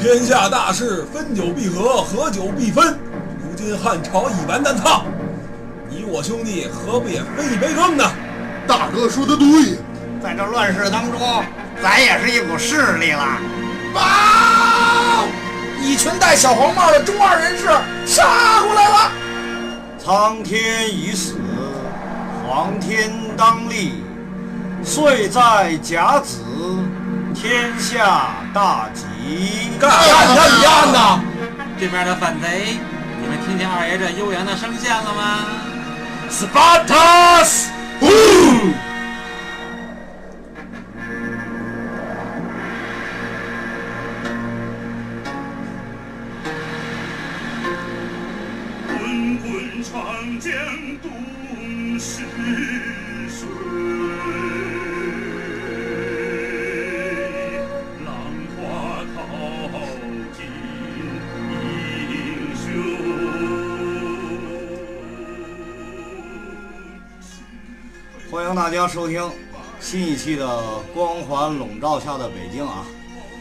天下大事，分久必合，合久必分。如今汉朝已完蛋操，你我兄弟何不也分一杯羹呢？大哥说的对，在这乱世当中，咱也是一股势力了。报！一群戴小黄帽的中二人士杀过来了。苍天已死，黄天当立，岁在甲子，天下大吉。干干干干呐！对面的反贼，你们听见二爷这悠扬的声线了吗？Spartus！滚滚长江东逝水，欢迎大家收听新一期的《光环笼罩下的北京》啊！